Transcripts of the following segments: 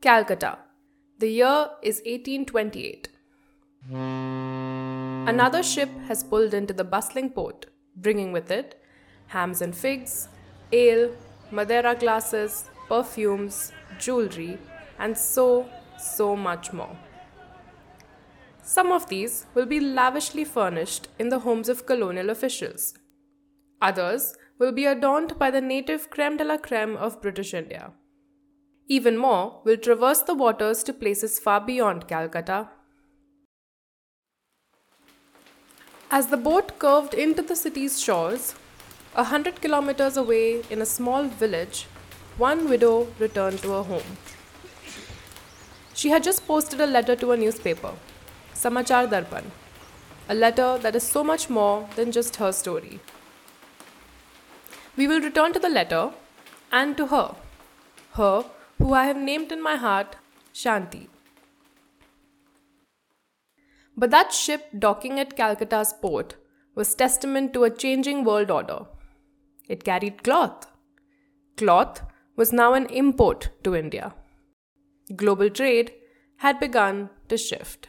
Calcutta. The year is 1828. Another ship has pulled into the bustling port, bringing with it hams and figs, ale, Madeira glasses, perfumes, jewelry, and so, so much more. Some of these will be lavishly furnished in the homes of colonial officials. Others will be adorned by the native creme de la creme of British India. Even more will traverse the waters to places far beyond Calcutta. As the boat curved into the city's shores, a hundred kilometers away in a small village, one widow returned to her home. She had just posted a letter to a newspaper, Samachar Darpan, a letter that is so much more than just her story. We will return to the letter and to her, her who I have named in my heart Shanti. But that ship docking at Calcutta's port was testament to a changing world order. It carried cloth. Cloth was now an import to India. Global trade had begun to shift.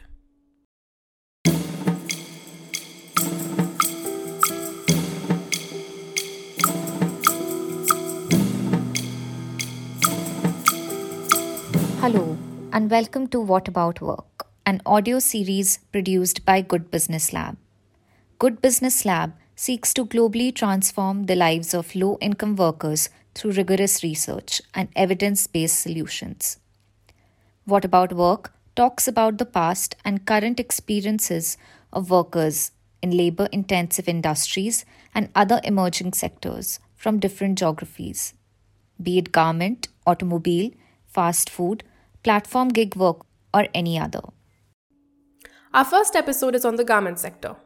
Hello, and welcome to What About Work, an audio series produced by Good Business Lab. Good Business Lab seeks to globally transform the lives of low income workers through rigorous research and evidence based solutions. What About Work talks about the past and current experiences of workers in labor intensive industries and other emerging sectors from different geographies, be it garment, automobile, fast food, platform gig work, or any other. Our first episode is on the garment sector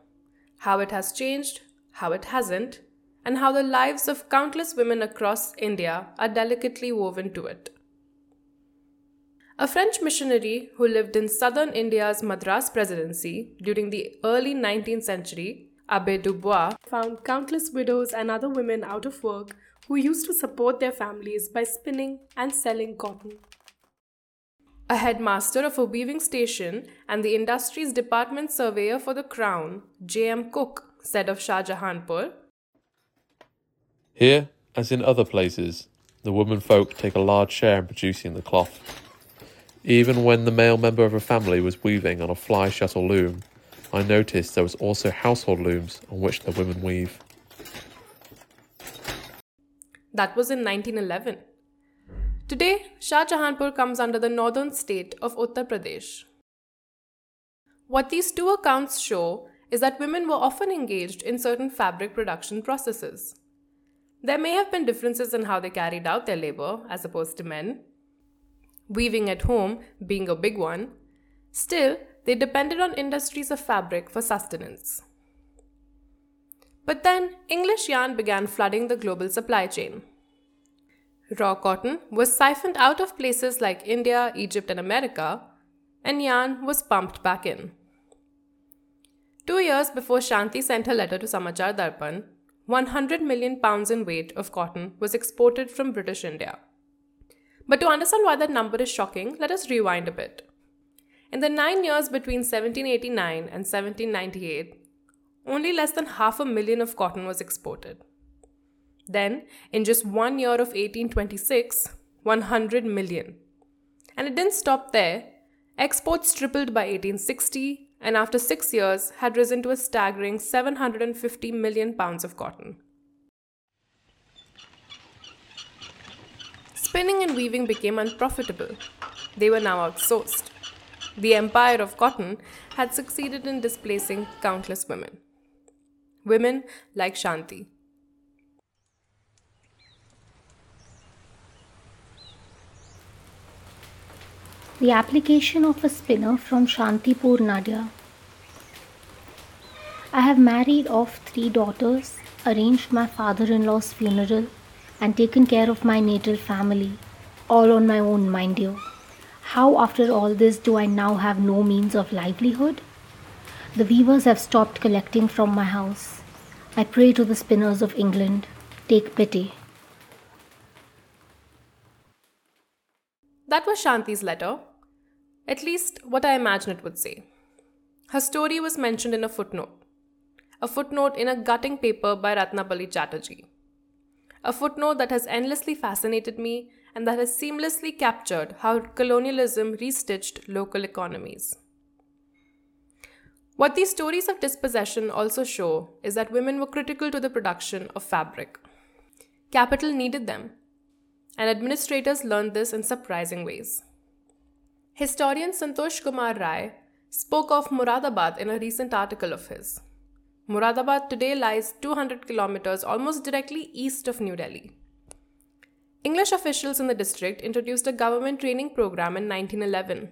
how it has changed, how it hasn't, and how the lives of countless women across India are delicately woven to it. A French missionary who lived in southern India's Madras Presidency during the early 19th century, Abbe Dubois, found countless widows and other women out of work who used to support their families by spinning and selling cotton. A headmaster of a weaving station and the industry's department surveyor for the Crown, J.M. Cook, said of Shahjahanpur Here, as in other places, the women folk take a large share in producing the cloth. Even when the male member of a family was weaving on a fly shuttle loom, I noticed there was also household looms on which the women weave. That was in 1911. Today, Shahjahanpur comes under the northern state of Uttar Pradesh. What these two accounts show is that women were often engaged in certain fabric production processes. There may have been differences in how they carried out their labor as opposed to men, weaving at home being a big one. Still, they depended on industries of fabric for sustenance. But then, English yarn began flooding the global supply chain. Raw cotton was siphoned out of places like India, Egypt, and America, and yarn was pumped back in. Two years before Shanti sent her letter to Samachar Darpan, 100 million pounds in weight of cotton was exported from British India. But to understand why that number is shocking, let us rewind a bit. In the nine years between 1789 and 1798, only less than half a million of cotton was exported. Then, in just one year of 1826, 100 million. And it didn't stop there. Exports tripled by 1860 and after six years had risen to a staggering 750 million pounds of cotton. Spinning and weaving became unprofitable. They were now outsourced. The empire of cotton had succeeded in displacing countless women. Women like Shanti, The application of a spinner from Shantipur, Nadia. I have married off three daughters, arranged my father in law's funeral, and taken care of my natal family, all on my own, mind you. How, after all this, do I now have no means of livelihood? The weavers have stopped collecting from my house. I pray to the spinners of England, take pity. That was Shanti's letter, at least what I imagine it would say. Her story was mentioned in a footnote, a footnote in a gutting paper by Ratnabali Chatterjee, a footnote that has endlessly fascinated me and that has seamlessly captured how colonialism restitched local economies. What these stories of dispossession also show is that women were critical to the production of fabric. Capital needed them, and administrators learned this in surprising ways. Historian Santosh Kumar Rai spoke of Muradabad in a recent article of his. Muradabad today lies 200 kilometers almost directly east of New Delhi. English officials in the district introduced a government training program in 1911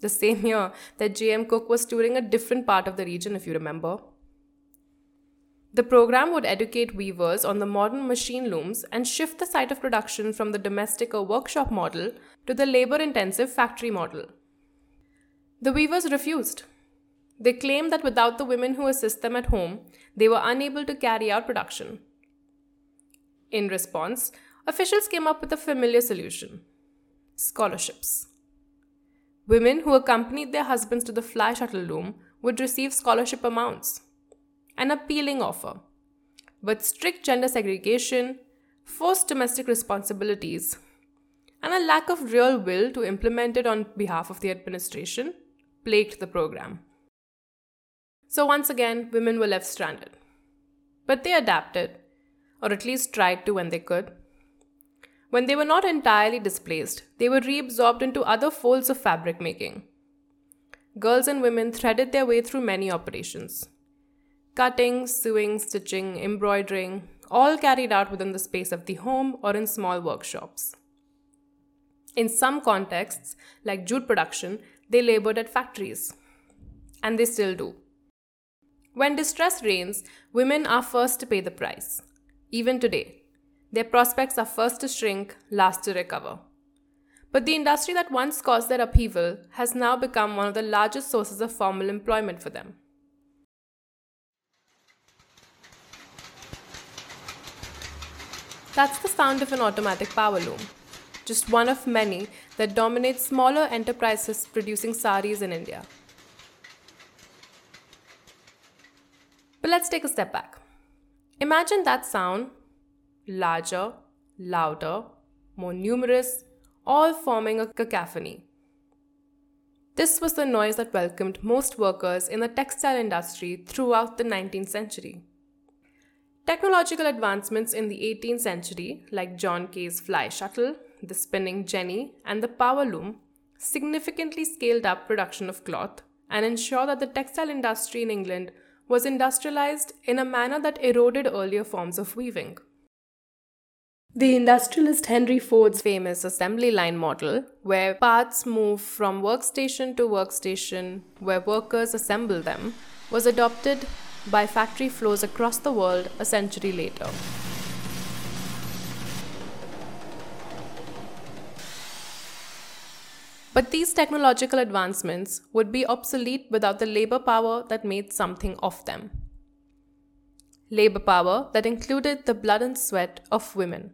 the same year that J.M. Cook was touring a different part of the region, if you remember. The program would educate weavers on the modern machine looms and shift the site of production from the domestic or workshop model to the labor intensive factory model. The weavers refused. They claimed that without the women who assist them at home, they were unable to carry out production. In response, officials came up with a familiar solution scholarships. Women who accompanied their husbands to the fly shuttle loom would receive scholarship amounts. An appealing offer. But strict gender segregation, forced domestic responsibilities, and a lack of real will to implement it on behalf of the administration plagued the program. So, once again, women were left stranded. But they adapted, or at least tried to when they could. When they were not entirely displaced, they were reabsorbed into other folds of fabric making. Girls and women threaded their way through many operations cutting, sewing, stitching, embroidering, all carried out within the space of the home or in small workshops. In some contexts, like jute production, they labored at factories. And they still do. When distress reigns, women are first to pay the price. Even today, their prospects are first to shrink, last to recover. But the industry that once caused their upheaval has now become one of the largest sources of formal employment for them. That's the sound of an automatic power loom, just one of many that dominate smaller enterprises producing saris in India. But let's take a step back. Imagine that sound larger, louder, more numerous, all forming a cacophony. This was the noise that welcomed most workers in the textile industry throughout the 19th century. Technological advancements in the 18th century, like John Kay's fly shuttle, the spinning jenny, and the power loom, significantly scaled up production of cloth and ensured that the textile industry in England was industrialized in a manner that eroded earlier forms of weaving. The industrialist Henry Ford's famous assembly line model, where parts move from workstation to workstation, where workers assemble them, was adopted by factory floors across the world a century later. But these technological advancements would be obsolete without the labor power that made something of them. Labor power that included the blood and sweat of women.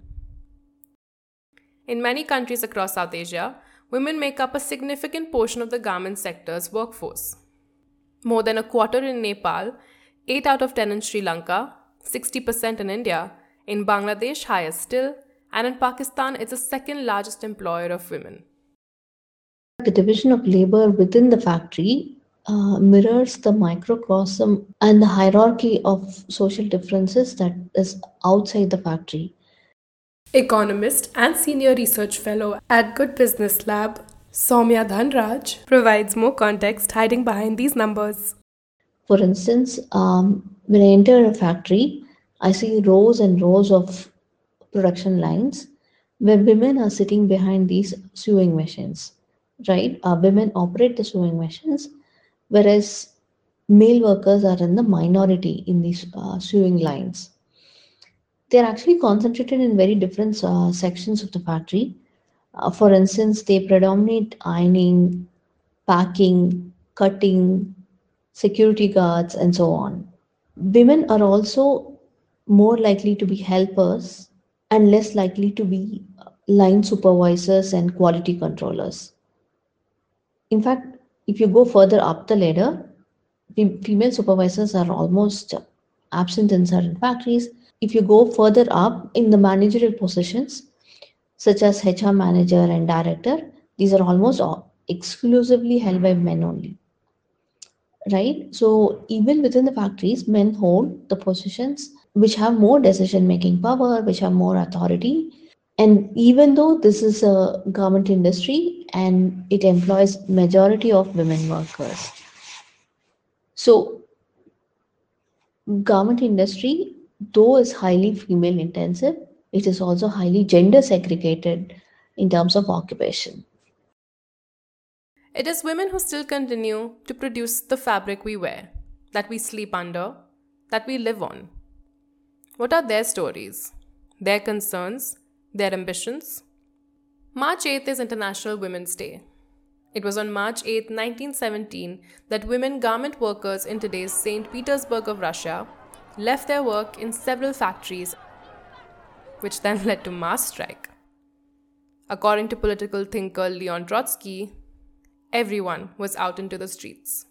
In many countries across South Asia, women make up a significant portion of the garment sector's workforce. More than a quarter in Nepal, 8 out of 10 in Sri Lanka, 60% in India, in Bangladesh, higher still, and in Pakistan, it's the second largest employer of women. The division of labor within the factory uh, mirrors the microcosm and the hierarchy of social differences that is outside the factory Economist and senior research fellow at Good Business Lab, Sowmya Dhanaraj, provides more context hiding behind these numbers. For instance, um, when I enter a factory, I see rows and rows of production lines where women are sitting behind these sewing machines, right? Uh, women operate the sewing machines, whereas male workers are in the minority in these uh, sewing lines they're actually concentrated in very different uh, sections of the factory. Uh, for instance, they predominate ironing, packing, cutting, security guards, and so on. Women are also more likely to be helpers and less likely to be line supervisors, and quality controllers. In fact, if you go further up the ladder, female supervisors are almost absent in certain factories. If you go further up in the managerial positions, such as HR manager and director, these are almost exclusively held by men only. Right? So, even within the factories, men hold the positions which have more decision making power, which have more authority. And even though this is a garment industry and it employs majority of women workers, so garment industry, though is highly female intensive, it is also highly gender segregated in terms of occupation. It is women who still continue to produce the fabric we wear, that we sleep under, that we live on. What are their stories, their concerns, their ambitions? March 8th is International Women's Day. It was on March 8, 1917, that women garment workers in today's St. Petersburg of Russia left their work in several factories, which then led to mass strike. According to political thinker Leon Trotsky, everyone was out into the streets.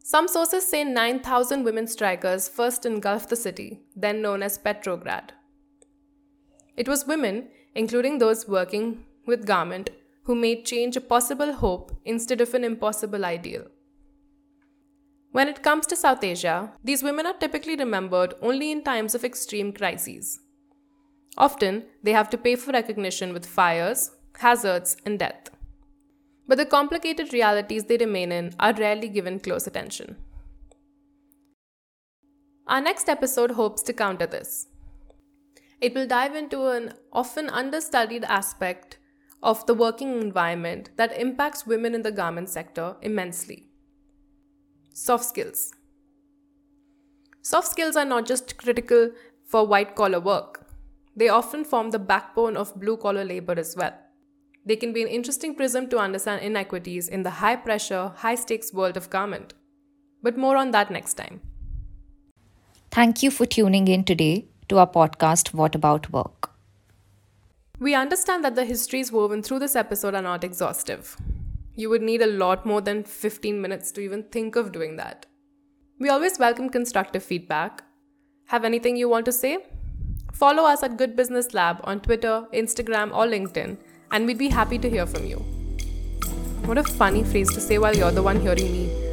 Some sources say 9,000 women strikers first engulfed the city, then known as Petrograd. It was women, including those working with garment, who made change a possible hope instead of an impossible ideal. When it comes to South Asia, these women are typically remembered only in times of extreme crises. Often, they have to pay for recognition with fires, hazards, and death. But the complicated realities they remain in are rarely given close attention. Our next episode hopes to counter this. It will dive into an often understudied aspect of the working environment that impacts women in the garment sector immensely. Soft skills. Soft skills are not just critical for white collar work, they often form the backbone of blue collar labor as well. They can be an interesting prism to understand inequities in the high pressure, high stakes world of garment. But more on that next time. Thank you for tuning in today to our podcast, What About Work? We understand that the histories woven through this episode are not exhaustive. You would need a lot more than 15 minutes to even think of doing that. We always welcome constructive feedback. Have anything you want to say? Follow us at Good Business Lab on Twitter, Instagram, or LinkedIn, and we'd be happy to hear from you. What a funny phrase to say while you're the one hearing me.